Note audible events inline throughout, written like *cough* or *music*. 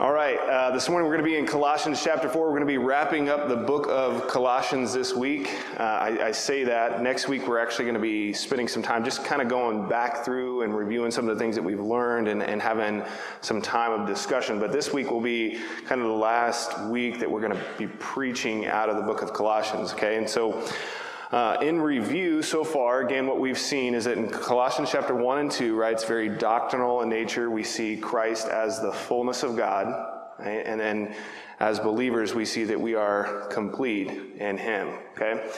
All right, uh, this morning we're going to be in Colossians chapter 4. We're going to be wrapping up the book of Colossians this week. Uh, I, I, say that. Next week we're actually going to be spending some time just kind of going back through and reviewing some of the things that we've learned and, and having some time of discussion. But this week will be kind of the last week that we're going to be preaching out of the book of Colossians, okay? And so uh, in review so far, again, what we've seen is that in Colossians chapter 1 and 2, right, it's very doctrinal in nature. We see Christ as the fullness of God. Right? And then as believers, we see that we are complete in Him. Okay?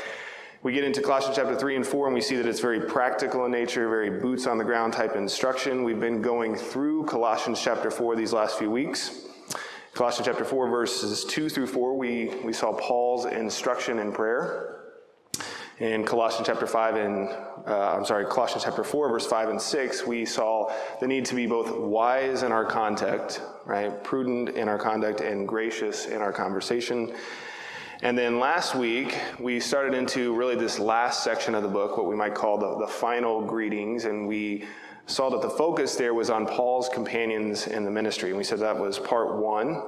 We get into Colossians chapter 3 and 4, and we see that it's very practical in nature, very boots on the ground type instruction. We've been going through Colossians chapter 4 these last few weeks. Colossians chapter 4, verses 2 through 4, we, we saw Paul's instruction in prayer in Colossians chapter 5 and, uh, I'm sorry, Colossians chapter 4, verse 5 and 6, we saw the need to be both wise in our conduct, right? Prudent in our conduct and gracious in our conversation. And then last week, we started into really this last section of the book, what we might call the, the final greetings, and we saw that the focus there was on Paul's companions in the ministry. And we said that was part one.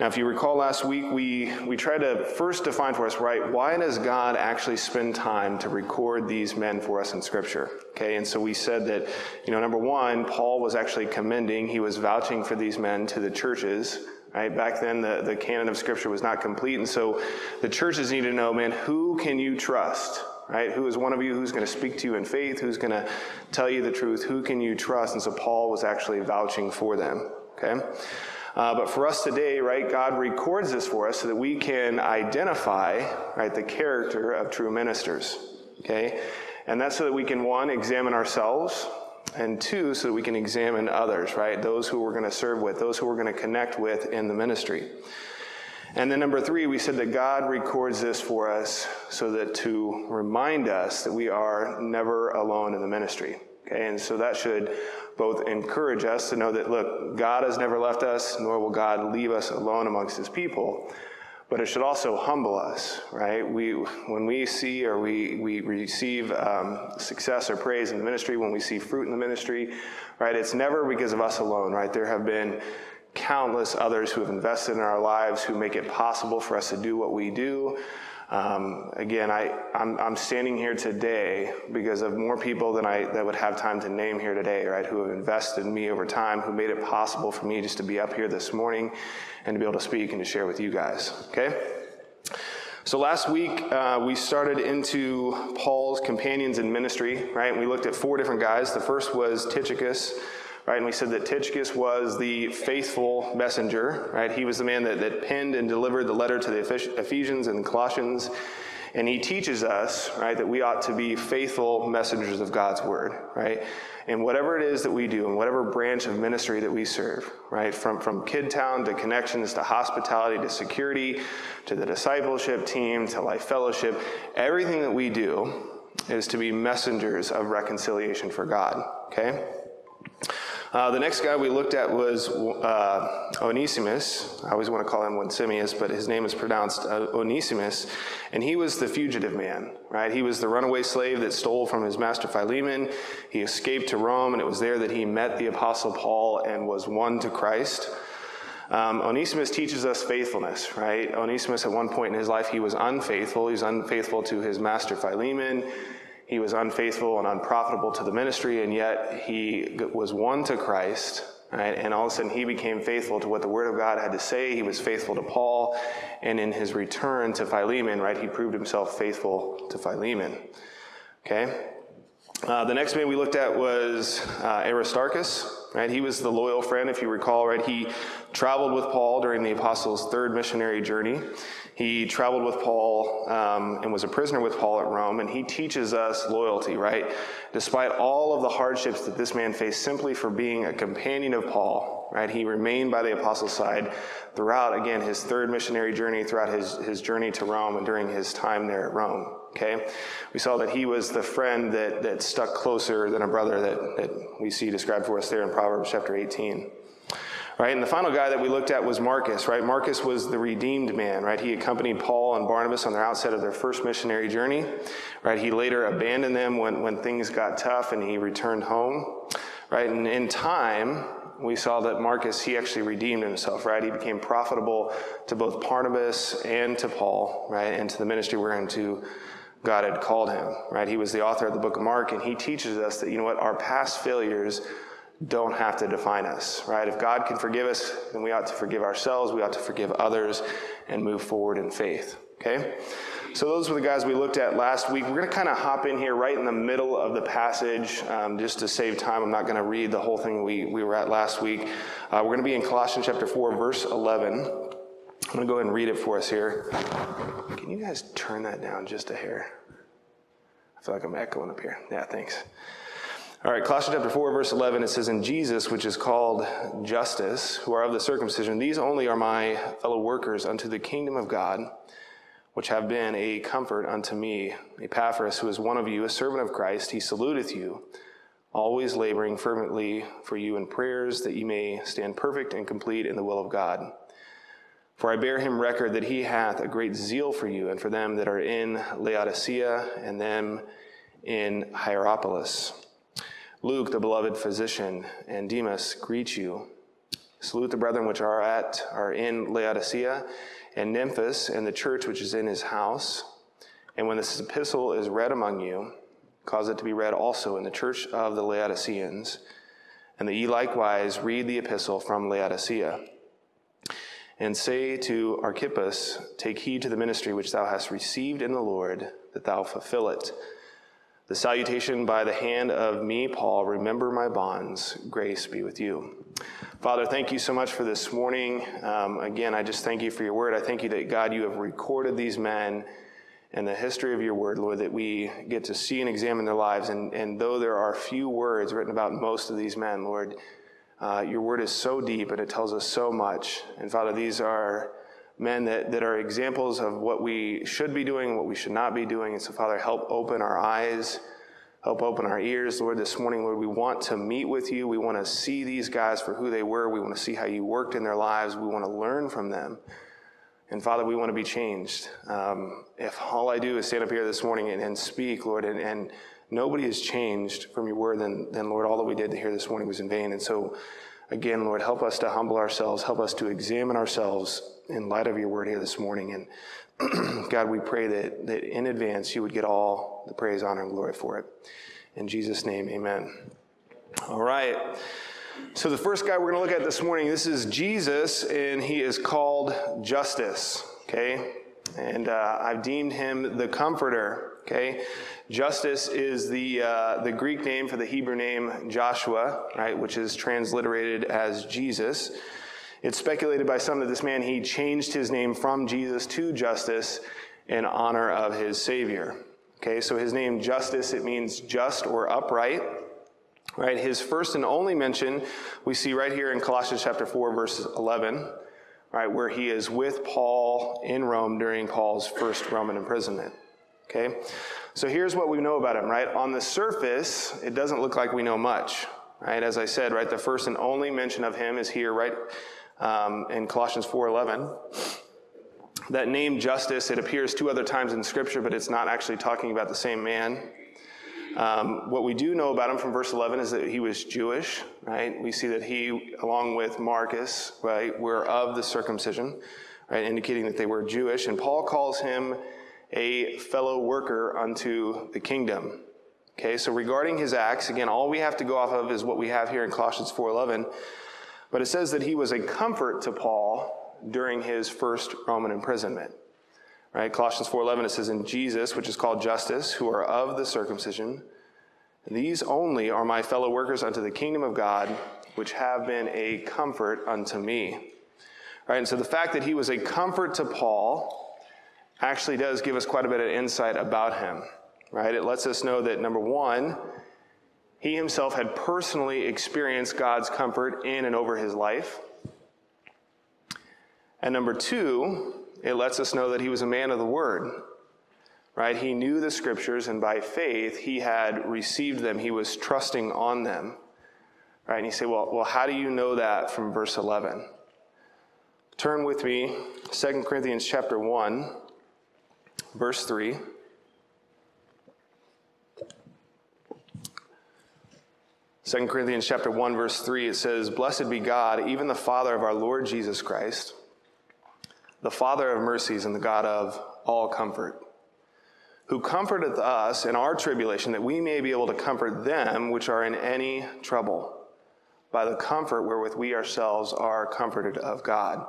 Now, if you recall last week, we, we tried to first define for us, right, why does God actually spend time to record these men for us in Scripture? Okay, and so we said that, you know, number one, Paul was actually commending, he was vouching for these men to the churches, right? Back then, the, the canon of Scripture was not complete, and so the churches need to know, man, who can you trust? Right? Who is one of you who's going to speak to you in faith? Who's going to tell you the truth? Who can you trust? And so Paul was actually vouching for them. Okay? Uh, but for us today, right, God records this for us so that we can identify, right, the character of true ministers. Okay? And that's so that we can, one, examine ourselves, and two, so that we can examine others, right? Those who we're going to serve with, those who we're going to connect with in the ministry. And then number three, we said that God records this for us so that to remind us that we are never alone in the ministry. Okay, and so that should both encourage us to know that, look, God has never left us, nor will God leave us alone amongst his people. But it should also humble us, right? We, when we see or we, we receive um, success or praise in the ministry, when we see fruit in the ministry, right, it's never because of us alone, right? There have been countless others who have invested in our lives who make it possible for us to do what we do. Um, again, I, I'm, I'm, standing here today because of more people than I that would have time to name here today, right? Who have invested in me over time, who made it possible for me just to be up here this morning and to be able to speak and to share with you guys. Okay. So last week uh, we started into Paul's companions in ministry, right? We looked at four different guys. The first was Tychicus right? And we said that Tychicus was the faithful messenger, right? He was the man that, that penned and delivered the letter to the Ephesians and the Colossians. And he teaches us, right, that we ought to be faithful messengers of God's word, right? And whatever it is that we do, and whatever branch of ministry that we serve, right, from, from Kidtown to connections to hospitality to security to the discipleship team to life fellowship, everything that we do is to be messengers of reconciliation for God, okay? Uh, the next guy we looked at was uh, Onesimus. I always want to call him Onesimus, but his name is pronounced uh, Onesimus. And he was the fugitive man, right? He was the runaway slave that stole from his master Philemon. He escaped to Rome, and it was there that he met the Apostle Paul and was won to Christ. Um, Onesimus teaches us faithfulness, right? Onesimus, at one point in his life, he was unfaithful. He was unfaithful to his master Philemon. He was unfaithful and unprofitable to the ministry, and yet he was one to Christ. Right? And all of a sudden, he became faithful to what the Word of God had to say. He was faithful to Paul, and in his return to Philemon, right, he proved himself faithful to Philemon. Okay. Uh, the next man we looked at was uh, Aristarchus. Right, he was the loyal friend, if you recall. Right, he traveled with Paul during the apostles' third missionary journey. He traveled with Paul um, and was a prisoner with Paul at Rome, and he teaches us loyalty, right? Despite all of the hardships that this man faced simply for being a companion of Paul, right? He remained by the apostles' side throughout, again, his third missionary journey, throughout his, his journey to Rome, and during his time there at Rome, okay? We saw that he was the friend that, that stuck closer than a brother that, that we see described for us there in Proverbs chapter 18. Right? And the final guy that we looked at was Marcus, right? Marcus was the redeemed man, right? He accompanied Paul and Barnabas on their outset of their first missionary journey, right? He later abandoned them when, when things got tough and he returned home, right? And in time, we saw that Marcus, he actually redeemed himself, right? He became profitable to both Barnabas and to Paul, right? And to the ministry whereunto God had called him, right? He was the author of the book of Mark, and he teaches us that, you know what, our past failures don't have to define us, right? If God can forgive us, then we ought to forgive ourselves, we ought to forgive others, and move forward in faith, okay? So those were the guys we looked at last week. We're going to kind of hop in here right in the middle of the passage um, just to save time. I'm not going to read the whole thing we, we were at last week. Uh, we're going to be in Colossians chapter 4, verse 11. I'm going to go ahead and read it for us here. Can you guys turn that down just a hair? I feel like I'm echoing up here. Yeah, thanks. All right, Colossians chapter 4, verse 11, it says, In Jesus, which is called Justus, who are of the circumcision, these only are my fellow workers unto the kingdom of God which have been a comfort unto me. Epaphras, who is one of you, a servant of Christ, he saluteth you, always laboring fervently for you in prayers, that ye may stand perfect and complete in the will of God. For I bear him record that he hath a great zeal for you, and for them that are in Laodicea, and them in Hierapolis. Luke, the beloved physician, and Demas greet you. Salute the brethren which are at are in Laodicea and Nymphas and the church which is in his house. And when this epistle is read among you, cause it to be read also in the church of the Laodiceans, and that ye likewise read the epistle from Laodicea. And say to Archippus, Take heed to the ministry which thou hast received in the Lord, that thou fulfill it. The salutation by the hand of me, Paul, remember my bonds. Grace be with you. Father, thank you so much for this morning. Um, again, I just thank you for your word. I thank you that, God, you have recorded these men and the history of your word, Lord, that we get to see and examine their lives. And, and though there are few words written about most of these men, Lord, uh, your word is so deep and it tells us so much. And Father, these are men that, that are examples of what we should be doing, what we should not be doing. And so, Father, help open our eyes Help open our ears, Lord, this morning, Lord. We want to meet with you. We want to see these guys for who they were. We want to see how you worked in their lives. We want to learn from them. And Father, we want to be changed. Um, if all I do is stand up here this morning and, and speak, Lord, and, and, nobody has changed from your word, then, then, Lord, all that we did here this morning was in vain. And so, again, Lord, help us to humble ourselves. Help us to examine ourselves in light of your word here this morning. And *clears throat* God, we pray that, that in advance you would get all the praise, honor, and glory for it. In Jesus' name, amen. All right. So, the first guy we're going to look at this morning, this is Jesus, and he is called Justus. Okay? And uh, I've deemed him the Comforter. Okay? Justus is the, uh, the Greek name for the Hebrew name Joshua, right, which is transliterated as Jesus. It's speculated by some that this man, he changed his name from Jesus to Justus in honor of his Savior. Okay, so his name Justus, it means just or upright. Right, his first and only mention we see right here in Colossians chapter 4, verse 11, right, where he is with Paul in Rome during Paul's first Roman imprisonment. Okay, so here's what we know about him, right? On the surface, it doesn't look like we know much, right? As I said, right, the first and only mention of him is here, right um, in Colossians 4:11. That name Justus, it appears two other times in Scripture, but it's not actually talking about the same man. Um, what we do know about him from verse 11 is that he was Jewish, right? We see that he, along with Marcus, right, were of the circumcision, right, indicating that they were Jewish. And Paul calls him a fellow worker unto the kingdom. Okay, so regarding his acts, again, all we have to go off of is what we have here in Colossians 4:11. But it says that he was a comfort to Paul during his first Roman imprisonment. Right? Colossians 4:11 it says in Jesus, which is called Justus, who are of the circumcision, these only are my fellow workers unto the kingdom of God, which have been a comfort unto me. Right? And so the fact that he was a comfort to Paul actually does give us quite a bit of insight about him. Right? It lets us know that number 1, he himself had personally experienced God's comfort in and over his life. And number two, it lets us know that he was a man of the word, right? He knew the scriptures, and by faith, he had received them. He was trusting on them, right? And you say, well, well how do you know that from verse 11? Turn with me, 2 Corinthians chapter 1, verse 3. 2 Corinthians chapter 1 verse 3 it says, "Blessed be God, even the Father of our Lord Jesus Christ, the Father of mercies and the God of all comfort, who comforteth us in our tribulation that we may be able to comfort them which are in any trouble." by the comfort wherewith we ourselves are comforted of God.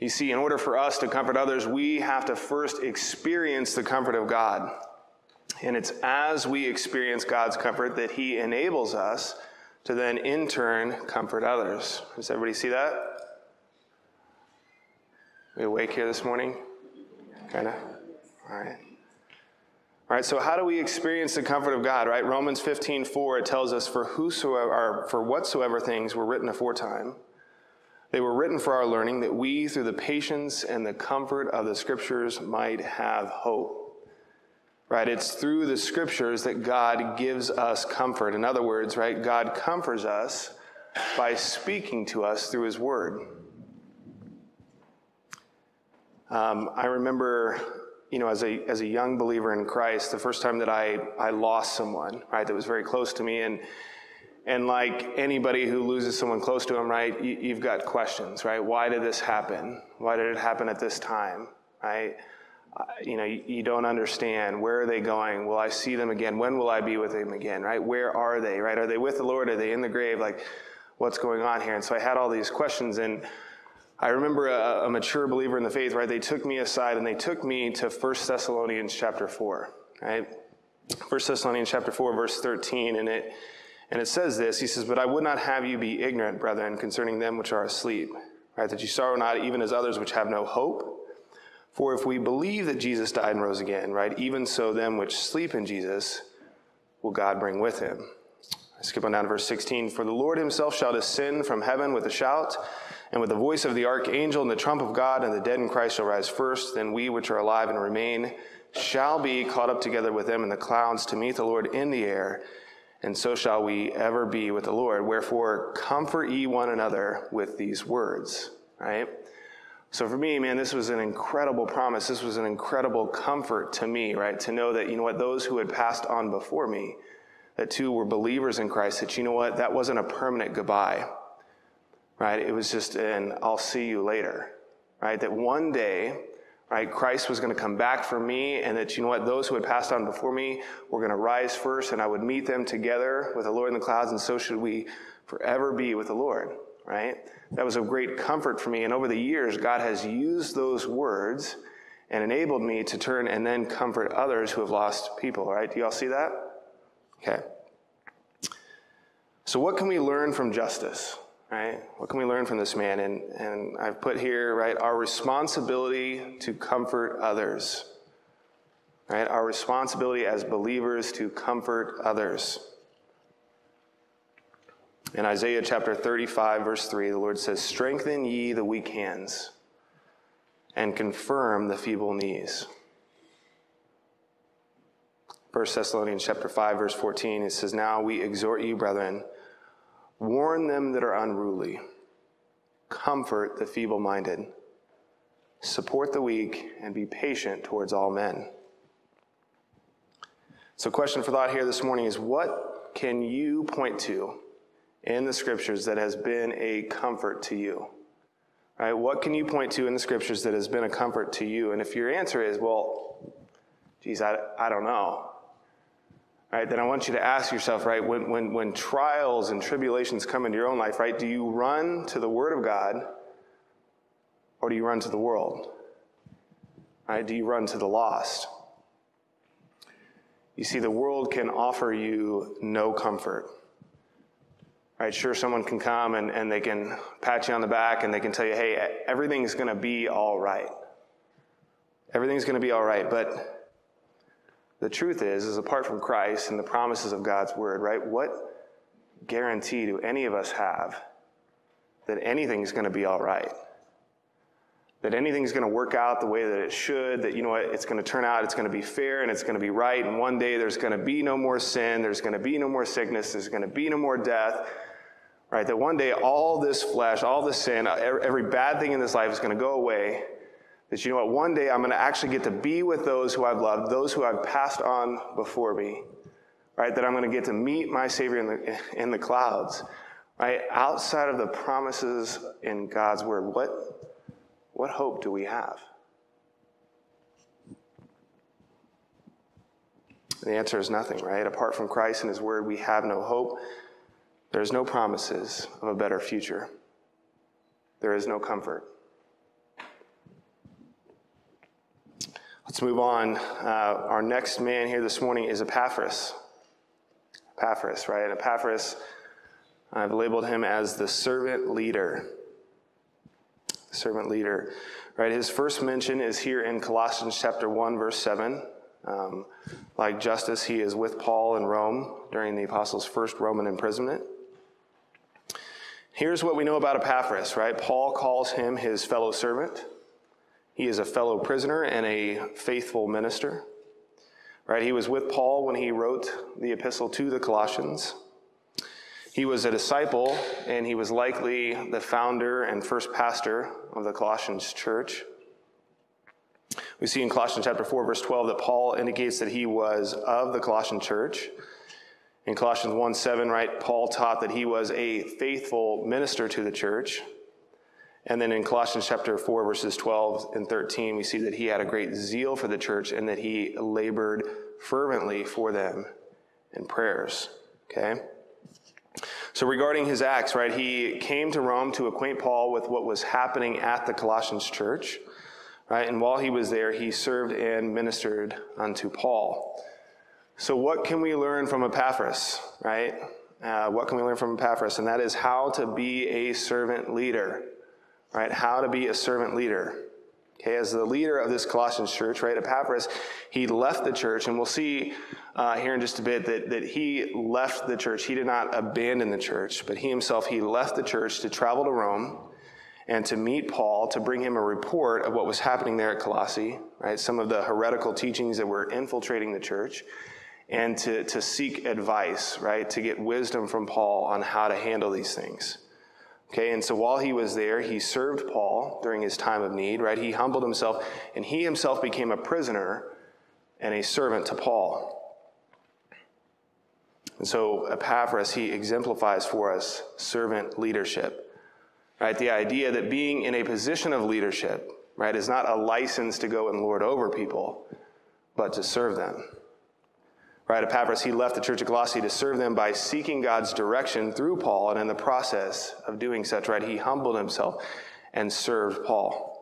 You see, in order for us to comfort others, we have to first experience the comfort of God. And it's as we experience God's comfort that He enables us to then, in turn, comfort others. Does everybody see that? We awake here this morning? Kind of? All right. All right, so how do we experience the comfort of God, right? Romans 15, 4, it tells us, For whosoever, or for whatsoever things were written aforetime, they were written for our learning, that we, through the patience and the comfort of the Scriptures, might have hope right? It's through the scriptures that God gives us comfort. In other words, right, God comforts us by speaking to us through his word. Um, I remember, you know, as a, as a young believer in Christ, the first time that I, I lost someone, right, that was very close to me. And, and like anybody who loses someone close to them, right, you, you've got questions, right? Why did this happen? Why did it happen at this time, right? Uh, you know, you, you, don't understand. Where are they going? Will I see them again? When will I be with them again? Right? Where are they? Right? Are they with the Lord? Are they in the grave? Like, what's going on here? And so I had all these questions, and I remember a, a mature believer in the faith. Right? They took me aside and they took me to 1 Thessalonians chapter four. Right? 1 Thessalonians chapter four, verse thirteen, and it and it says this. He says, "But I would not have you be ignorant, brethren, concerning them which are asleep." Right? That you sorrow not, even as others which have no hope. For if we believe that Jesus died and rose again, right, even so them which sleep in Jesus will God bring with him. I skip on down to verse 16. For the Lord himself shall descend from heaven with a shout, and with the voice of the archangel and the trump of God, and the dead in Christ shall rise first. Then we which are alive and remain shall be caught up together with them in the clouds to meet the Lord in the air, and so shall we ever be with the Lord. Wherefore, comfort ye one another with these words. Right? So for me, man, this was an incredible promise. This was an incredible comfort to me, right? To know that, you know what, those who had passed on before me, that too were believers in Christ, that, you know what, that wasn't a permanent goodbye, right? It was just an I'll see you later, right? That one day, right, Christ was going to come back for me, and that, you know what, those who had passed on before me were going to rise first, and I would meet them together with the Lord in the clouds, and so should we forever be with the Lord, right? That was a great comfort for me. And over the years, God has used those words and enabled me to turn and then comfort others who have lost people, right? Do y'all see that? Okay. So, what can we learn from Justus, right? What can we learn from this man? And, and I've put here, right, our responsibility to comfort others, right? Our responsibility as believers to comfort others. In Isaiah chapter 35, verse 3, the Lord says, Strengthen ye the weak hands and confirm the feeble knees. 1 Thessalonians chapter 5, verse 14, it says, Now we exhort you, brethren, warn them that are unruly, comfort the feeble minded, support the weak, and be patient towards all men. So, question for thought here this morning is what can you point to in the scriptures that has been a comfort to you? Right? What can you point to in the scriptures that has been a comfort to you? And if your answer is, well, geez, I, I don't know. Right, then I want you to ask yourself, right, when, when, when trials and tribulations come into your own life, right, do you run to the Word of God or do you run to the world? Right, do you run to the lost? You see, the world can offer you no comfort. Right, sure, someone can come and, and they can pat you on the back and they can tell you, hey, everything's going to be all right. Everything's going to be all right. But the truth is, is apart from Christ and the promises of God's word, right, what guarantee do any of us have that anything's going to be all right? That anything's going to work out the way that it should, that, you know what, it's going to turn out, it's going to be fair and it's going to be right, and one day there's going to be no more sin, there's going to be no more sickness, there's going to be no more death right? That one day all this flesh, all the sin, every bad thing in this life is going to go away. That you know what, one day I'm going to actually get to be with those who I've loved, those who I've passed on before me, right? That I'm going to get to meet my Savior in the, in the clouds, right? Outside of the promises in God's Word, what, what hope do we have? The answer is nothing, right? Apart from Christ and His Word, we have no hope. There's no promises of a better future. There is no comfort. Let's move on. Uh, our next man here this morning is Epaphras. Epaphras, right? And Epaphras, I've labeled him as the servant leader. Servant leader, right? His first mention is here in Colossians chapter 1, verse 7. Um, like Justus, he is with Paul in Rome during the apostles' first Roman imprisonment. Here's what we know about Epaphras, right? Paul calls him his fellow servant. He is a fellow prisoner and a faithful minister. Right? He was with Paul when he wrote the epistle to the Colossians. He was a disciple, and he was likely the founder and first pastor of the Colossians church. We see in Colossians chapter 4, verse 12, that Paul indicates that he was of the Colossian church. In Colossians 1 7, right, Paul taught that he was a faithful minister to the church. And then in Colossians chapter 4, verses 12 and 13, we see that he had a great zeal for the church and that he labored fervently for them in prayers. Okay? So, regarding his acts, right, he came to Rome to acquaint Paul with what was happening at the Colossians church, right? And while he was there, he served and ministered unto Paul. So, what can we learn from Epaphras, right? Uh, what can we learn from Epaphras? And that is how to be a servant leader right? How to be a servant leader. Okay, as the leader of this Colossians church, right, Epaphras, he left the church, and we'll see uh, here in just a bit that, that he left the church. He did not abandon the church, but he himself, he left the church to travel to Rome and to meet Paul, to bring him a report of what was happening there at Colossae, right, some of the heretical teachings that were infiltrating the church, and to, to seek advice, right, to get wisdom from Paul on how to handle these things. Okay, and so while he was there, he served Paul during his time of need, right? He humbled himself, and he himself became a prisoner and a servant to Paul. And so Epaphras, he exemplifies for us servant leadership, right? The idea that being in a position of leadership, right, is not a license to go and lord over people, but to serve them. Right, Epaphras, he left the church of Colossae to serve them by seeking God's direction through Paul, and in the process of doing such, right, he humbled himself and served Paul.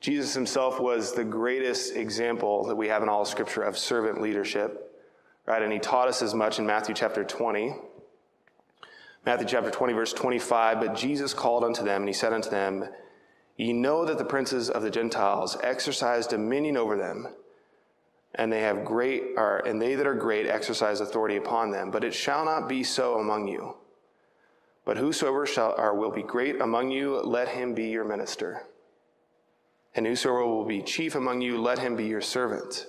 Jesus himself was the greatest example that we have in all of Scripture of servant leadership, right? And he taught us as much in Matthew chapter 20. Matthew chapter 20, verse 25. But Jesus called unto them, and he said unto them, Ye know that the princes of the Gentiles exercise dominion over them and they have great and they that are great exercise authority upon them but it shall not be so among you. But whosoever shall or will be great among you let him be your minister. And whosoever will be chief among you let him be your servant.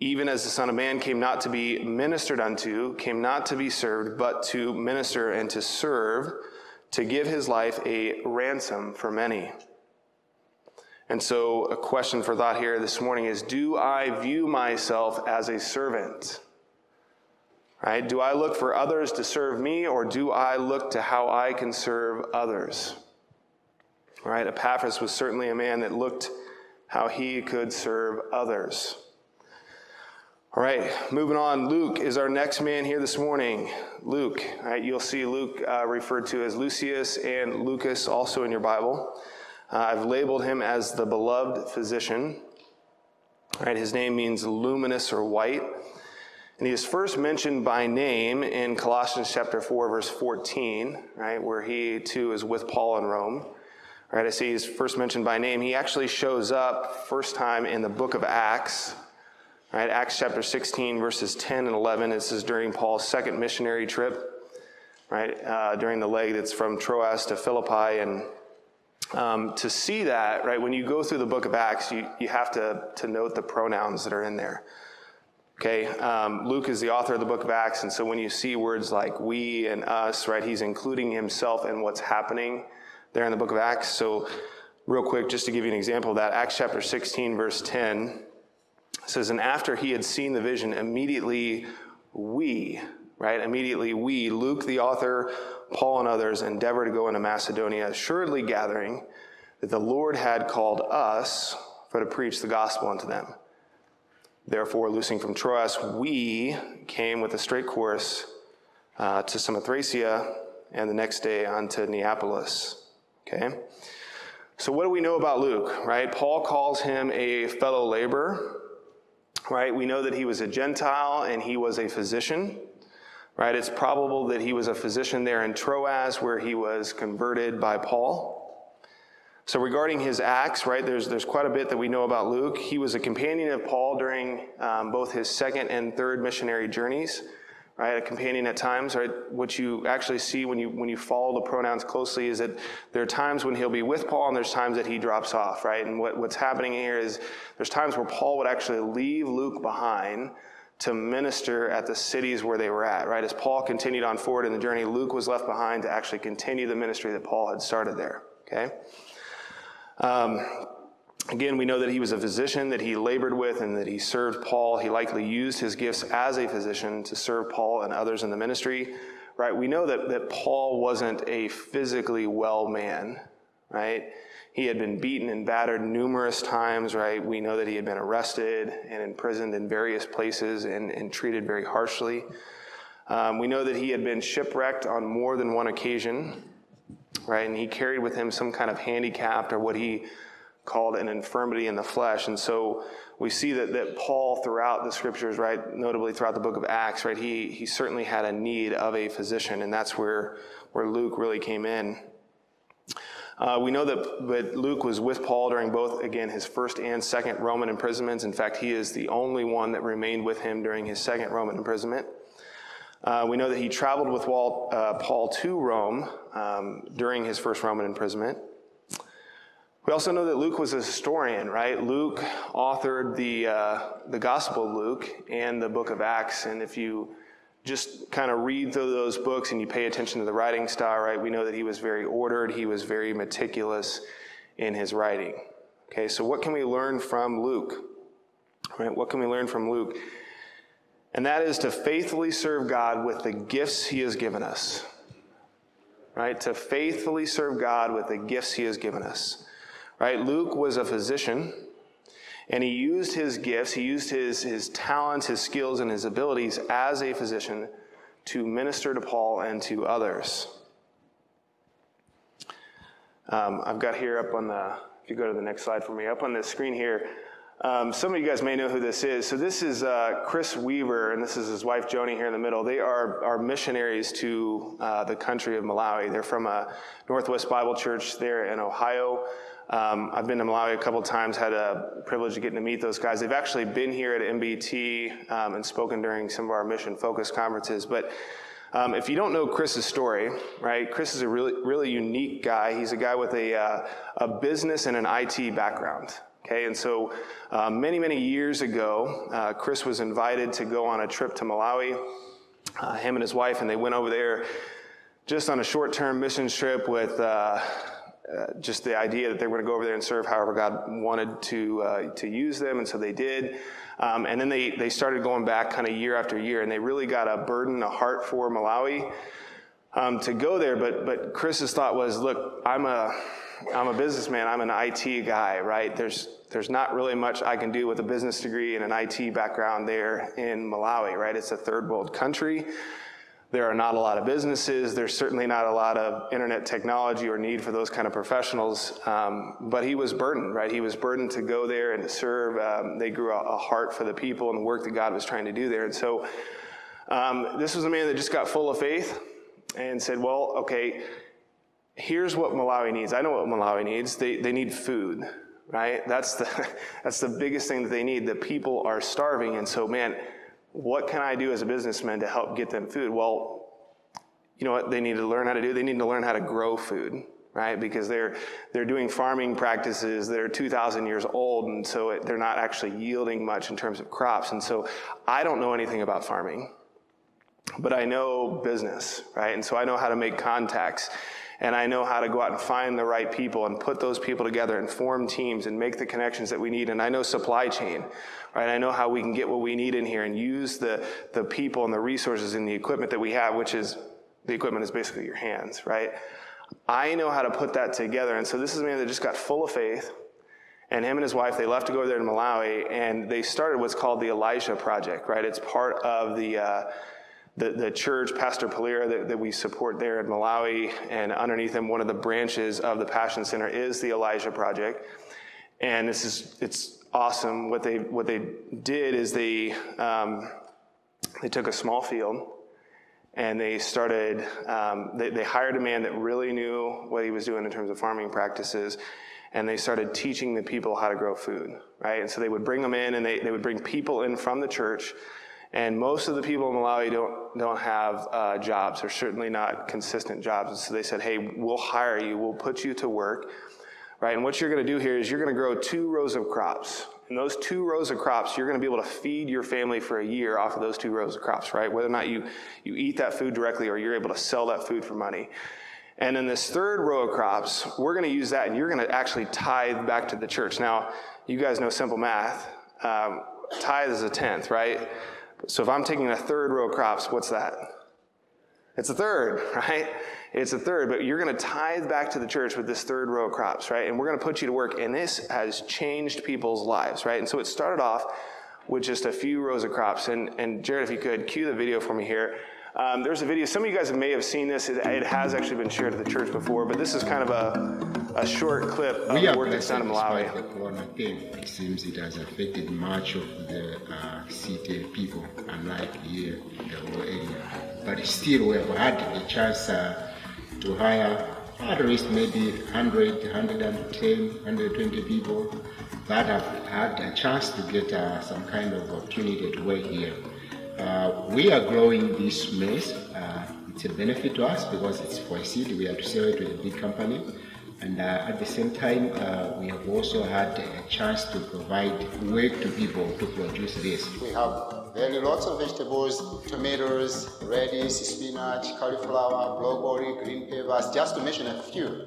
Even as the son of man came not to be ministered unto came not to be served but to minister and to serve to give his life a ransom for many and so, a question for thought here this morning is Do I view myself as a servant? Right? Do I look for others to serve me, or do I look to how I can serve others? Right? Epaphras was certainly a man that looked how he could serve others. All right, moving on. Luke is our next man here this morning. Luke, right? You'll see Luke uh, referred to as Lucius and Lucas also in your Bible. Uh, I've labeled him as the beloved physician. Right, his name means luminous or white. And he is first mentioned by name in Colossians chapter 4, verse 14, right, where he too is with Paul in Rome. Right, I see he's first mentioned by name. He actually shows up first time in the book of Acts, right, Acts chapter 16, verses 10 and 11. This is during Paul's second missionary trip, right, uh, during the leg that's from Troas to Philippi. And um, to see that, right, when you go through the book of Acts, you, you have to, to note the pronouns that are in there. Okay, um, Luke is the author of the book of Acts, and so when you see words like we and us, right, he's including himself in what's happening there in the book of Acts. So, real quick, just to give you an example of that, Acts chapter 16, verse 10 says, And after he had seen the vision, immediately we, right? Immediately, we, Luke the author, Paul and others, endeavor to go into Macedonia, assuredly gathering that the Lord had called us for to preach the gospel unto them. Therefore, loosing from Troas, we came with a straight course uh, to Samothracia, and the next day unto Neapolis. Okay? So, what do we know about Luke, right? Paul calls him a fellow laborer, right? We know that he was a Gentile and he was a physician, right? It's probable that he was a physician there in Troas where he was converted by Paul. So, regarding his acts, right, there's, there's quite a bit that we know about Luke. He was a companion of Paul during um, both his second and third missionary journeys right? A companion at times, right? What you actually see when you when you follow the pronouns closely is that there are times when he'll be with Paul and there's times that he drops off, right? And what, what's happening here is there's times where Paul would actually leave Luke behind to minister at the cities where they were at, right? As Paul continued on forward in the journey, Luke was left behind to actually continue the ministry that Paul had started there, okay? Um, Again, we know that he was a physician that he labored with and that he served Paul. He likely used his gifts as a physician to serve Paul and others in the ministry, right? We know that, that Paul wasn't a physically well man, right? He had been beaten and battered numerous times, right? We know that he had been arrested and imprisoned in various places and, and treated very harshly. Um, we know that he had been shipwrecked on more than one occasion, right? And he carried with him some kind of handicap or what he called an infirmity in the flesh. And so we see that, that Paul, throughout the scriptures, right, notably throughout the book of Acts, right, he, he certainly had a need of a physician, and that's where, where Luke really came in. Uh, we know that, that Luke was with Paul during both, again, his first and second Roman imprisonments. In fact, he is the only one that remained with him during his second Roman imprisonment. Uh, we know that he traveled with Walt, uh, Paul to Rome um, during his first Roman imprisonment. We also know that Luke was a historian, right? Luke authored the, uh, the Gospel of Luke and the book of Acts. And if you just kind of read through those books and you pay attention to the writing style, right, we know that he was very ordered, he was very meticulous in his writing. Okay, so what can we learn from Luke? Right, what can we learn from Luke? And that is to faithfully serve God with the gifts he has given us. Right, to faithfully serve God with the gifts he has given us. Right? Luke was a physician, and he used his gifts, he used his, his talents, his skills, and his abilities as a physician to minister to Paul and to others. Um, I've got here up on the, if you go to the next slide for me, up on the screen here, um, some of you guys may know who this is. So this is uh, Chris Weaver, and this is his wife Joni here in the middle. They are, are missionaries to uh, the country of Malawi. They're from a Northwest Bible Church there in Ohio. Um, I've been to Malawi a couple times, had a privilege of getting to meet those guys. They've actually been here at MBT um, and spoken during some of our mission focus conferences. But um, if you don't know Chris's story, right, Chris is a really, really unique guy. He's a guy with a, uh, a business and an IT background. Okay, and so uh, many, many years ago, uh, Chris was invited to go on a trip to Malawi, uh, him and his wife, and they went over there just on a short term mission trip with uh, just the idea that they were going to go over there and serve however God wanted to uh, to use them, and so they did. Um, and then they they started going back kind of year after year, and they really got a burden, a heart for Malawi um, to go there. But but Chris's thought was, look, I'm a I'm a businessman. I'm an IT guy, right? There's there's not really much I can do with a business degree and an IT background there in Malawi, right? It's a third world country. There are not a lot of businesses. There's certainly not a lot of internet technology or need for those kind of professionals. Um, but he was burdened, right? He was burdened to go there and to serve. Um, they grew a, a, heart for the people and the work that God was trying to do there. And so um, this was a man that just got full of faith and said, well, okay, here's what Malawi needs. I know what Malawi needs. They, they need food, right? That's the, *laughs* that's the biggest thing that they need. The people are starving. And so, man, what can I do as a businessman to help get them food? Well, you know what they need to learn how to do? They need to learn how to grow food, right? Because they're they're doing farming practices that are 2,000 years old, and so it, they're not actually yielding much in terms of crops. And so I don't know anything about farming, but I know business, right? And so I know how to make contacts. And I know how to go out and find the right people and put those people together and form teams and make the connections that we need. And I know supply chain, right? I know how we can get what we need in here and use the, the people and the resources and the equipment that we have, which is the equipment is basically your hands, right? I know how to put that together. And so this is a man that just got full of faith. And him and his wife, they left to go there to Malawi, and they started what's called the Elijah Project, right? It's part of the, uh, the, the church, Pastor Palira, that, that we support there in Malawi, and underneath him, one of the branches of the Passion Center is the Elijah Project. And this is, it's awesome. What they, what they did is they, um, they took a small field, and they started, um, they, they hired a man that really knew what he was doing in terms of farming practices, and they started teaching the people how to grow food, right? And so they would bring them in, and they, they would bring people in from the church, and most of the people in Malawi don't, don't have uh, jobs, or certainly not consistent jobs. And so they said, hey, we'll hire you, we'll put you to work, right? And what you're gonna do here is you're gonna grow two rows of crops. And those two rows of crops, you're gonna be able to feed your family for a year off of those two rows of crops, right? Whether or not you, you eat that food directly or you're able to sell that food for money. And in this third row of crops, we're gonna use that and you're gonna actually tithe back to the church. Now, you guys know simple math. Um, tithe is a tenth, right? So if I'm taking a third row of crops, what's that? It's a third, *laughs* right? It's a third, but you're going to tithe back to the church with this third row of crops, right? And we're going to put you to work, and this has changed people's lives, right? And so it started off with just a few rows of crops. And, and Jared, if you could, cue the video for me here. Um, there's a video, some of you guys may have seen this. It, it, has actually been shared at the church before, but this is kind of a, a short clip of the work that's done in Malawi. The corona thing, it seems it has affected much of the uh, city people, unlike here in the whole area. But still, we have had the chance uh, to hire at least maybe 100, 110, 120 people that have had a chance to get uh, some kind of opportunity to work here. Uh, we are growing this maize. Uh, it's a benefit to us because it's for seed. We have to sell it to a big company. And uh, at the same time, uh, we have also had a chance to provide work to people to produce this. We have very lots of vegetables, tomatoes, radish, spinach, cauliflower, broccoli, green peppers, just to mention a few.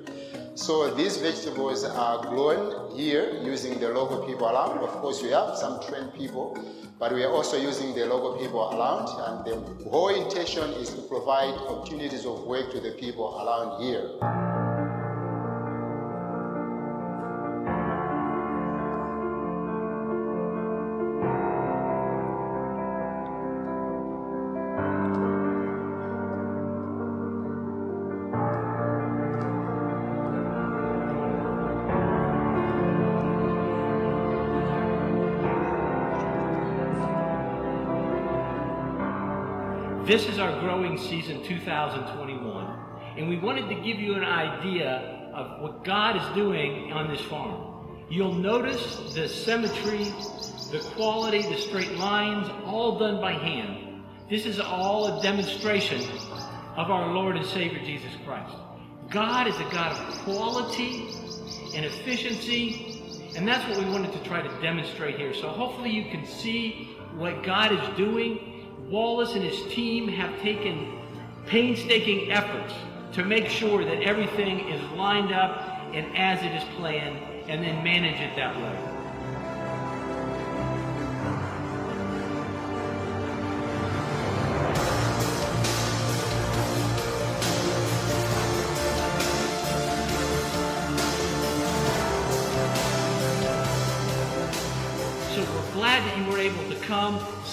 So these vegetables are grown here using the local people around. Of course, we have some trained people, but we are also using the local people around. And the whole intention is to provide opportunities of work to the people around here. Season 2021, and we wanted to give you an idea of what God is doing on this farm. You'll notice the symmetry, the quality, the straight lines, all done by hand. This is all a demonstration of our Lord and Savior Jesus Christ. God is a God of quality and efficiency, and that's what we wanted to try to demonstrate here. So hopefully you can see what God is doing Wallace and his team have taken painstaking efforts to make sure that everything is lined up and as it is planned and then manage it that way.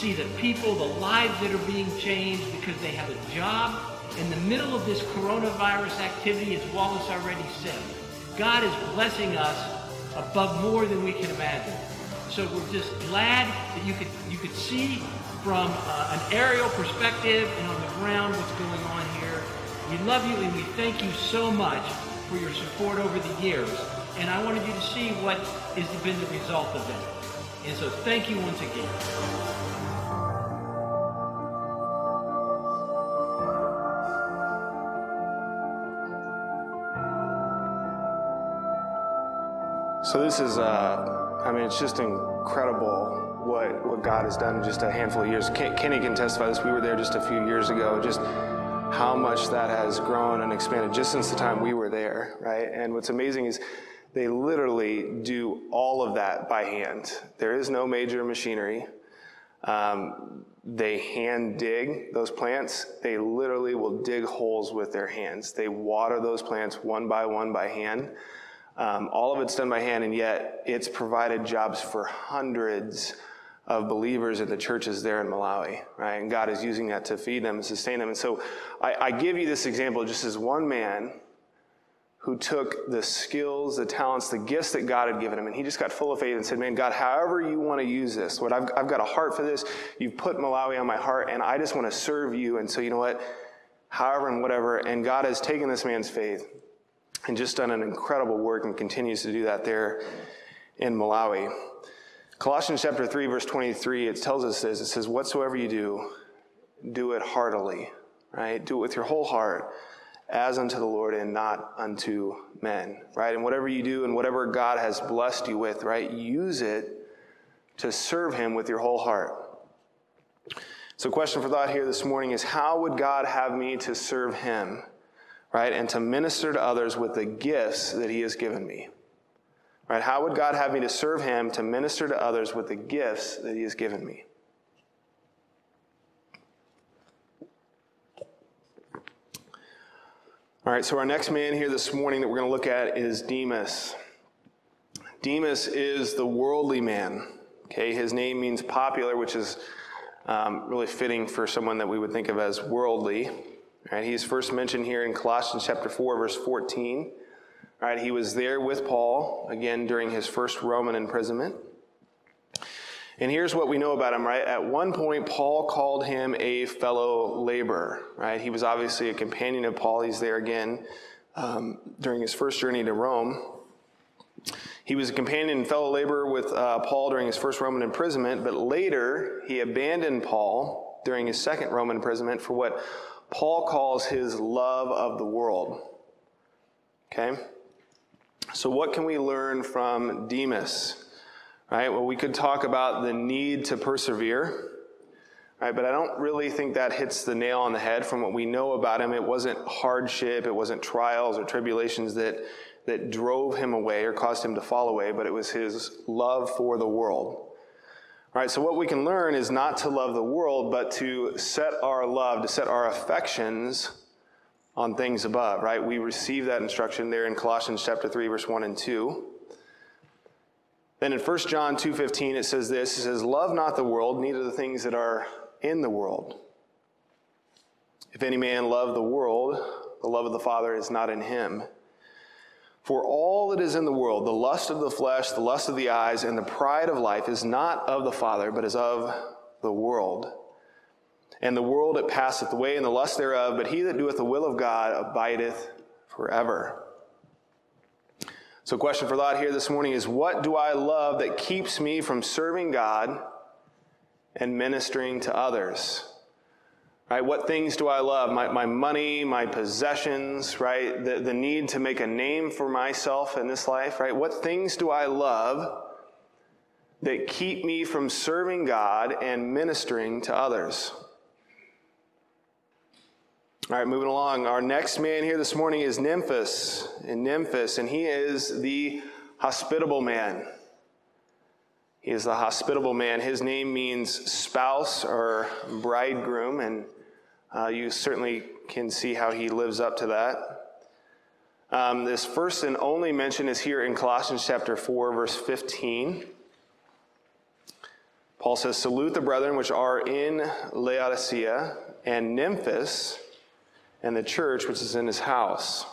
See the people, the lives that are being changed because they have a job in the middle of this coronavirus activity, as Wallace already said. God is blessing us above more than we can imagine. So we're just glad that you could you could see from uh, an aerial perspective and on the ground what's going on here. We love you and we thank you so much for your support over the years. And I wanted you to see what has been the result of that. And so thank you once again. So this is, uh, I mean, it's just incredible what what God has done in just a handful of years. Kenny can testify this. We were there just a few years ago. Just how much that has grown and expanded just since the time we were there, right? And what's amazing is they literally do all of that by hand. There is no major machinery. Um, they hand dig those plants. They literally will dig holes with their hands. They water those plants one by one by hand. Um, all of it's done by hand, and yet it's provided jobs for hundreds of believers in the churches there in Malawi, right? And God is using that to feed them and sustain them. And so I, I give you this example just as one man who took the skills, the talents, the gifts that God had given him, and he just got full of faith and said, Man, God, however you want to use this, what I've, I've got a heart for this, you've put Malawi on my heart, and I just want to serve you. And so, you know what? However and whatever. And God has taken this man's faith and just done an incredible work and continues to do that there in Malawi. Colossians chapter 3, verse 23, it tells us this. It says, Whatsoever you do, do it heartily, right? Do it with your whole heart as unto the Lord and not unto men, right? And whatever you do and whatever God has blessed you with, right, use it to serve Him with your whole heart. So, question for thought here this morning is how would God have me to serve Him, right, and to minister to others with the gifts that He has given me? Right? How would God have me to serve Him, to minister to others with the gifts that He has given me? All right, so our next man here this morning that we're going to look at is Demas. Demas is the worldly man. Okay, his name means popular, which is um, really fitting for someone that we would think of as worldly. Right, he's first mentioned here in Colossians chapter 4, verse 14. All right, he was there with Paul, again, during his first Roman imprisonment. And here's what we know about him, right? At one point, Paul called him a fellow laborer, right? He was obviously a companion of Paul. He's there again um, during his first journey to Rome. He was a companion and fellow laborer with uh, Paul during his first Roman imprisonment, but later he abandoned Paul during his second Roman imprisonment for what Paul calls his love of the world. Okay? So, what can we learn from Demas? Right? Well, we could talk about the need to persevere. Right? But I don't really think that hits the nail on the head from what we know about him. It wasn't hardship, it wasn't trials or tribulations that, that drove him away or caused him to fall away, but it was his love for the world. Right? So what we can learn is not to love the world, but to set our love, to set our affections on things above, right? We receive that instruction there in Colossians chapter 3 verse 1 and 2. Then in 1 John 2:15 it says this, it says love not the world, neither the things that are in the world. If any man love the world, the love of the Father is not in him. For all that is in the world, the lust of the flesh, the lust of the eyes, and the pride of life is not of the Father, but is of the world. And the world it passeth away, and the lust thereof, but he that doeth the will of God abideth forever. So, question for thought here this morning is what do I love that keeps me from serving God and ministering to others? Right? What things do I love? My, my money, my possessions, right? The, the need to make a name for myself in this life, right? What things do I love that keep me from serving God and ministering to others? All right, moving along. Our next man here this morning is Nymphas, and Nymphas, and he is the hospitable man. He is the hospitable man. His name means spouse or bridegroom, and uh, you certainly can see how he lives up to that. Um, this first and only mention is here in Colossians chapter 4, verse 15. Paul says, Salute the brethren which are in Laodicea, and Nymphas and the church which is in his house.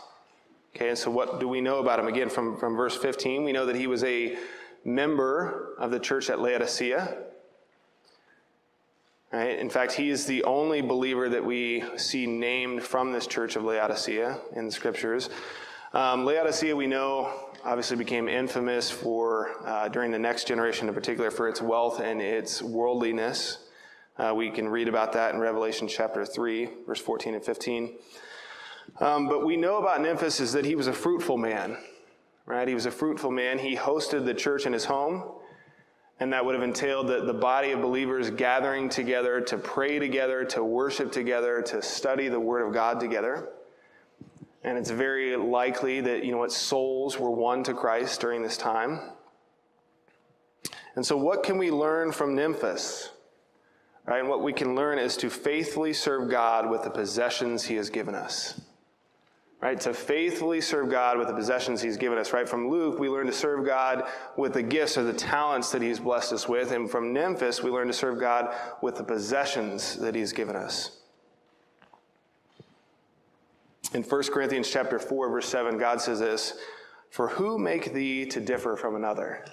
Okay, and so what do we know about him? Again, from, from verse 15, we know that he was a member of the church at Laodicea. Right? In fact, he is the only believer that we see named from this church of Laodicea in the scriptures. Um, Laodicea, we know, obviously became infamous for, uh, during the next generation in particular, for its wealth and its worldliness. Uh, we can read about that in Revelation chapter 3, verse 14 and 15. Um, but we know about Nymphas is that he was a fruitful man, right? He was a fruitful man. He hosted the church in his home. And that would have entailed that the body of believers gathering together to pray together, to worship together, to study the Word of God together. And it's very likely that, you know what, souls were won to Christ during this time. And so, what can we learn from Nymphas? Right? And what we can learn is to faithfully serve God with the possessions He has given us. Right? To faithfully serve God with the possessions He's given us. Right? From Luke, we learn to serve God with the gifts or the talents that He's blessed us with. And from Nymphas, we learn to serve God with the possessions that He's given us. In 1 Corinthians chapter 4, verse 7, God says this For who make thee to differ from another?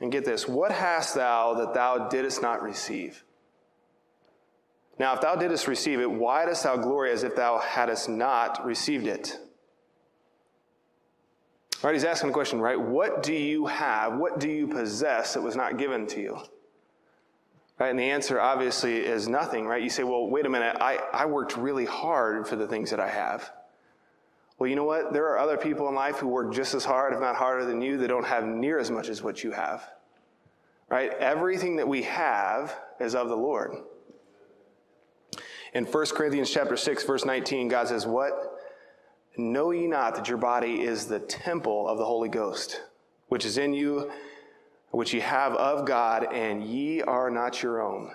And get this what hast thou that thou didst not receive? Now, if thou didst receive it, why dost thou glory as if thou hadst not received it? All right, he's asking the question, right? What do you have? What do you possess that was not given to you? Right? And the answer obviously is nothing, right? You say, well, wait a minute, I, I worked really hard for the things that I have. Well, you know what? There are other people in life who work just as hard, if not harder than you, that don't have near as much as what you have. Right? Everything that we have is of the Lord. In 1 Corinthians chapter 6, verse 19, God says, What? Know ye not that your body is the temple of the Holy Ghost, which is in you, which ye have of God, and ye are not your own.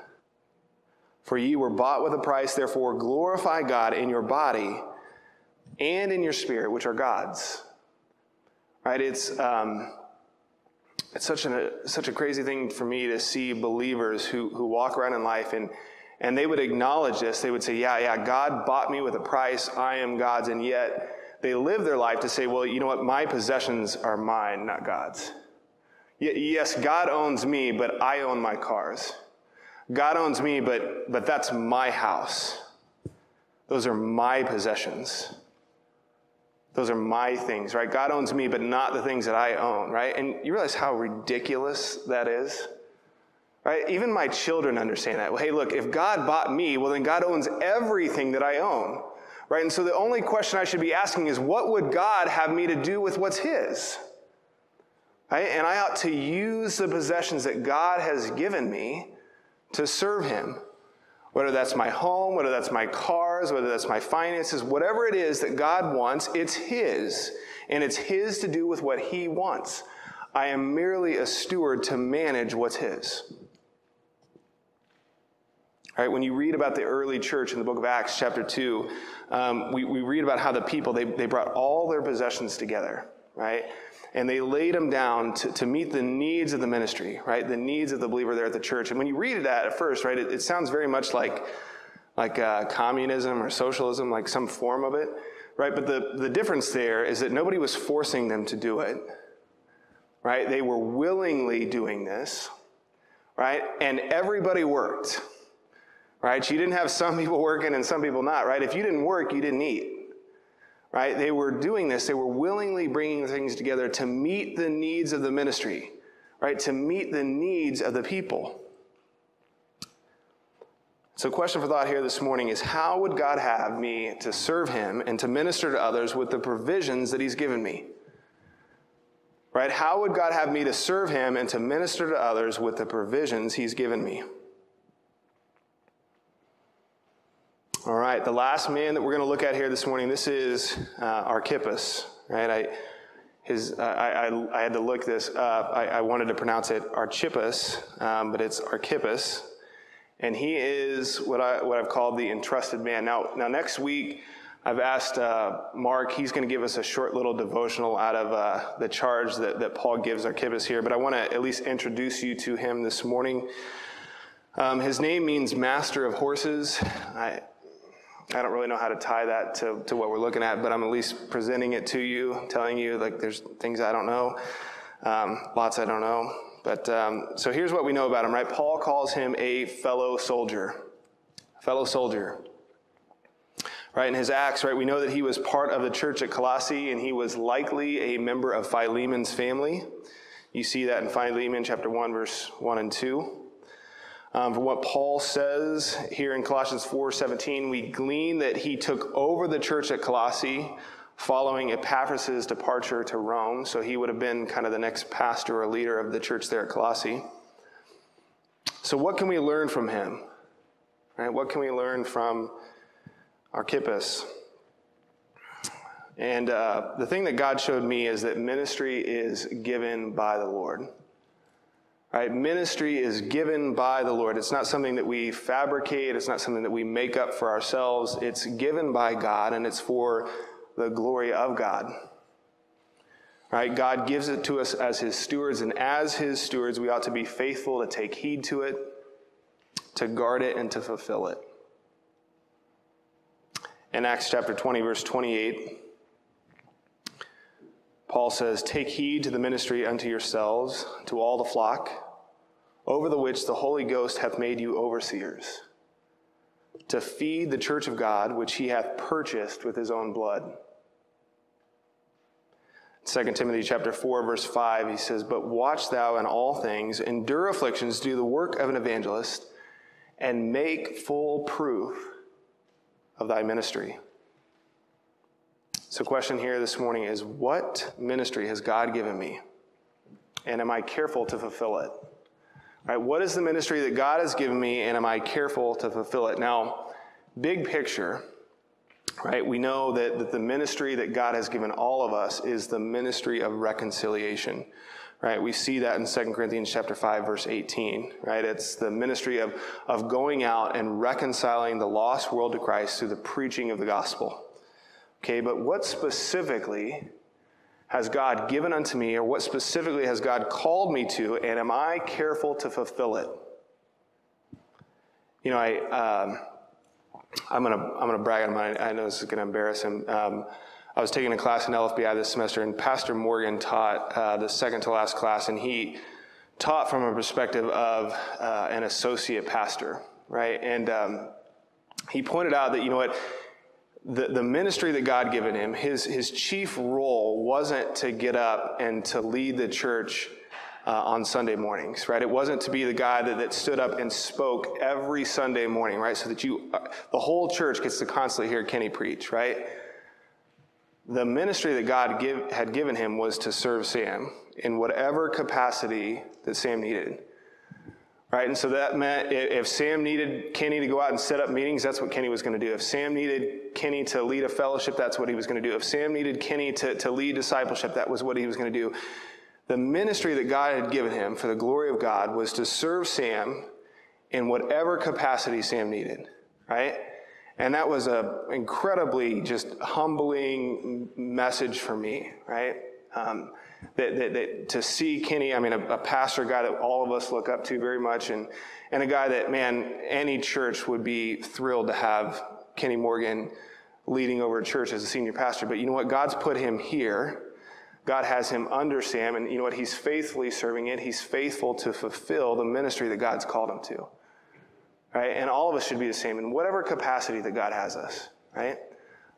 For ye were bought with a price, therefore glorify God in your body and in your spirit, which are God's. Right? It's um, it's such a such a crazy thing for me to see believers who who walk around in life and and they would acknowledge this. They would say, "Yeah, yeah, God bought me with a price. I am God's," and yet they live their life to say, "Well, you know what? My possessions are mine, not God's." Yes, God owns me, but I own my cars. God owns me, but but that's my house. Those are my possessions. Those are my things, right? God owns me, but not the things that I own, right? And you realize how ridiculous that is? Right? Even my children understand that. Well, hey, look, if God bought me, well, then God owns everything that I own. Right? And so the only question I should be asking is, what would God have me to do with what's His? Right? And I ought to use the possessions that God has given me to serve Him whether that's my home, whether that's my cars, whether that's my finances, whatever it is that God wants, it's His. And it's His to do with what He wants. I am merely a steward to manage what's His. Right, when you read about the early church in the book of Acts, chapter 2, um, we, we read about how the people, they, they brought all their possessions together, right? and they laid them down to, to meet the needs of the ministry, right? The needs of the believer there at the church. And when you read it at first, right, it, it sounds very much like, like uh, communism or socialism, like some form of it, right? But the, the difference there is that nobody was forcing them to do it, right? They were willingly doing this, right? And everybody worked, right? You didn't have some people working and some people not, right? If you didn't work, you didn't eat right? They were doing this, they were willingly bringing things together to meet the needs of the ministry, right? To meet the needs of the people. So, question for thought here this morning is how would God have me to serve Him and to minister to others with the provisions that He's given me? Right? How would God have me to serve Him and to minister to others with the provisions He's given me? All right, the last man that we're going to look at here this morning, this is uh, Archippus, right? I, his, I, I, I, had to look this up. I, I wanted to pronounce it Archippus, um, but it's Archippus. And he is what, I, what I've called the entrusted man. Now, now next week, I've asked uh, Mark, he's going to give us a short little devotional out of uh, the charge that, that Paul gives Archippus here, but I want to at least introduce you to him this morning. Um, his name means master of horses. I, I don't really know how to tie that to, to what we're looking at, but I'm at least presenting it to you, telling you like there's things I don't know, um, lots I don't know. But um, so here's what we know about him, right? Paul calls him a fellow soldier, fellow soldier. Right, in his Acts, right, we know that he was part of the church at Colossae and he was likely a member of Philemon's family. You see that in Philemon chapter 1, verse 1 and 2. Um, from what Paul says here in Colossians 4:17, we glean that he took over the church at Colossae following Epaphras' departure to Rome. So he would have been kind of the next pastor or leader of the church there at Colossae. So, what can we learn from him? Right? What can we learn from Archippus? And uh, the thing that God showed me is that ministry is given by the Lord. Right? Ministry is given by the Lord. It's not something that we fabricate, it's not something that we make up for ourselves. It's given by God, and it's for the glory of God. Right? God gives it to us as His stewards, and as His stewards, we ought to be faithful to take heed to it, to guard it, and to fulfill it. In Acts chapter 20, verse 28, Paul says, Take heed to the ministry unto yourselves, to all the flock, over the which the Holy Ghost hath made you overseers, to feed the church of God, which he hath purchased with his own blood. 2 Timothy chapter 4, verse 5, he says, But watch thou in all things, endure afflictions, do the work of an evangelist, and make full proof of thy ministry. So, question here this morning is what ministry has God given me? And am I careful to fulfill it? Right? What is the ministry that God has given me, and am I careful to fulfill it? Now, big picture, right? We know that, that the ministry that God has given all of us is the ministry of reconciliation. Right? We see that in 2 Corinthians chapter 5, verse 18. Right? It's the ministry of, of going out and reconciling the lost world to Christ through the preaching of the gospel. Okay, but what specifically has God given unto me, or what specifically has God called me to, and am I careful to fulfill it? You know, I, um, I'm gonna I'm gonna brag on mine. I know this is gonna embarrass him. Um, I was taking a class in LFBI this semester, and Pastor Morgan taught uh, the second to last class, and he taught from a perspective of uh, an associate pastor, right? And um, he pointed out that you know what the, the ministry that God given him, his, his chief role wasn't to get up and to lead the church uh, on Sunday mornings, right? It wasn't to be the guy that, that stood up and spoke every Sunday morning, right? So that you, uh, the whole church gets to constantly hear Kenny preach, right? The ministry that God give, had given him was to serve Sam in whatever capacity that Sam needed. Right, and so that meant if Sam needed Kenny to go out and set up meetings, that's what Kenny was going to do. If Sam needed Kenny to lead a fellowship, that's what he was going to do. If Sam needed Kenny to, to lead discipleship, that was what he was going to do. The ministry that God had given him for the glory of God was to serve Sam in whatever capacity Sam needed, right? And that was an incredibly just humbling message for me, right? Um, that, that, that, to see Kenny, I mean, a, a, pastor guy that all of us look up to very much, and, and a guy that, man, any church would be thrilled to have Kenny Morgan leading over a church as a senior pastor. But you know what? God's put him here. God has him under Sam, and you know what? He's faithfully serving it. He's faithful to fulfill the ministry that God's called him to. Right? And all of us should be the same in whatever capacity that God has us, right?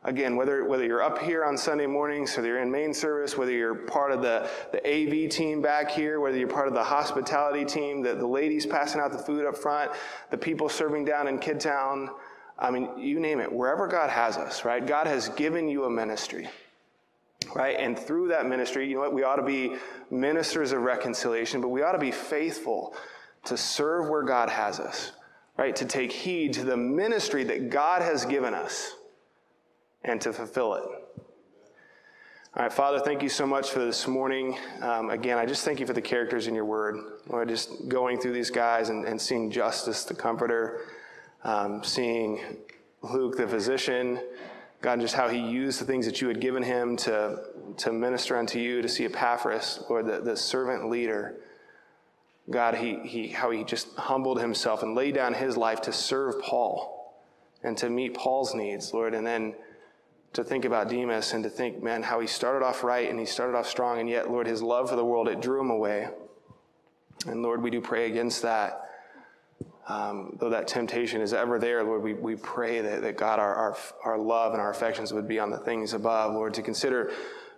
Again, whether, whether you're up here on Sunday mornings, whether you're in main service, whether you're part of the, the AV team back here, whether you're part of the hospitality team, the, the ladies passing out the food up front, the people serving down in Kidtown, I mean, you name it, wherever God has us, right? God has given you a ministry, right? And through that ministry, you know what? We ought to be ministers of reconciliation, but we ought to be faithful to serve where God has us, right? To take heed to the ministry that God has given us and to fulfill it. All right, Father, thank you so much for this morning. Um, again, I just thank you for the characters in your word. Lord, just going through these guys and, and seeing Justus, the comforter, um, seeing Luke, the physician, God, just how he used the things that you had given him to, to minister unto you, to see Epaphras, Lord, the, the servant leader. God, he, he, how he just humbled himself and laid down his life to serve Paul and to meet Paul's needs, Lord, and then to think about Demas and to think, man, how he started off right and he started off strong, and yet, Lord, his love for the world, it drew him away. And Lord, we do pray against that. Um, though that temptation is ever there, Lord, we, we pray that, that God, our, our, our love and our affections would be on the things above, Lord, to consider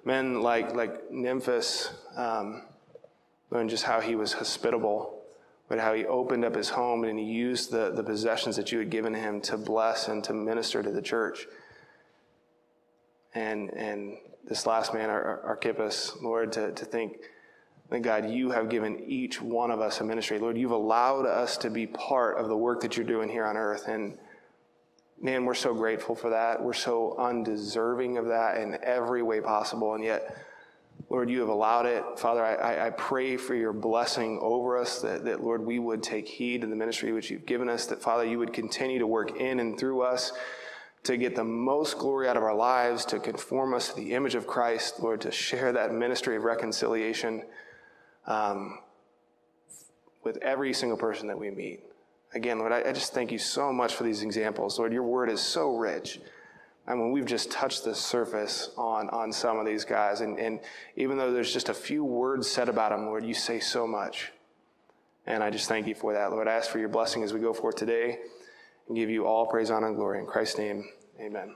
men like, like Nymphas, um, and just how he was hospitable, but how he opened up his home and he used the, the possessions that you had given him to bless and to minister to the church. And, and this last man, Ar- Archippus, Lord, to, to think that God, you have given each one of us a ministry. Lord, you've allowed us to be part of the work that you're doing here on earth. And man, we're so grateful for that. We're so undeserving of that in every way possible. And yet, Lord, you have allowed it. Father, I, I pray for your blessing over us, that, that, Lord, we would take heed to the ministry which you've given us, that, Father, you would continue to work in and through us to get the most glory out of our lives, to conform us to the image of Christ, Lord, to share that ministry of reconciliation um, with every single person that we meet. Again, Lord, I, I just thank you so much for these examples. Lord, your word is so rich. I mean, we've just touched the surface on, on some of these guys. And, and even though there's just a few words said about them, Lord, you say so much. And I just thank you for that, Lord. I ask for your blessing as we go forth today give you all praise, honor, and glory. In Christ's name, amen.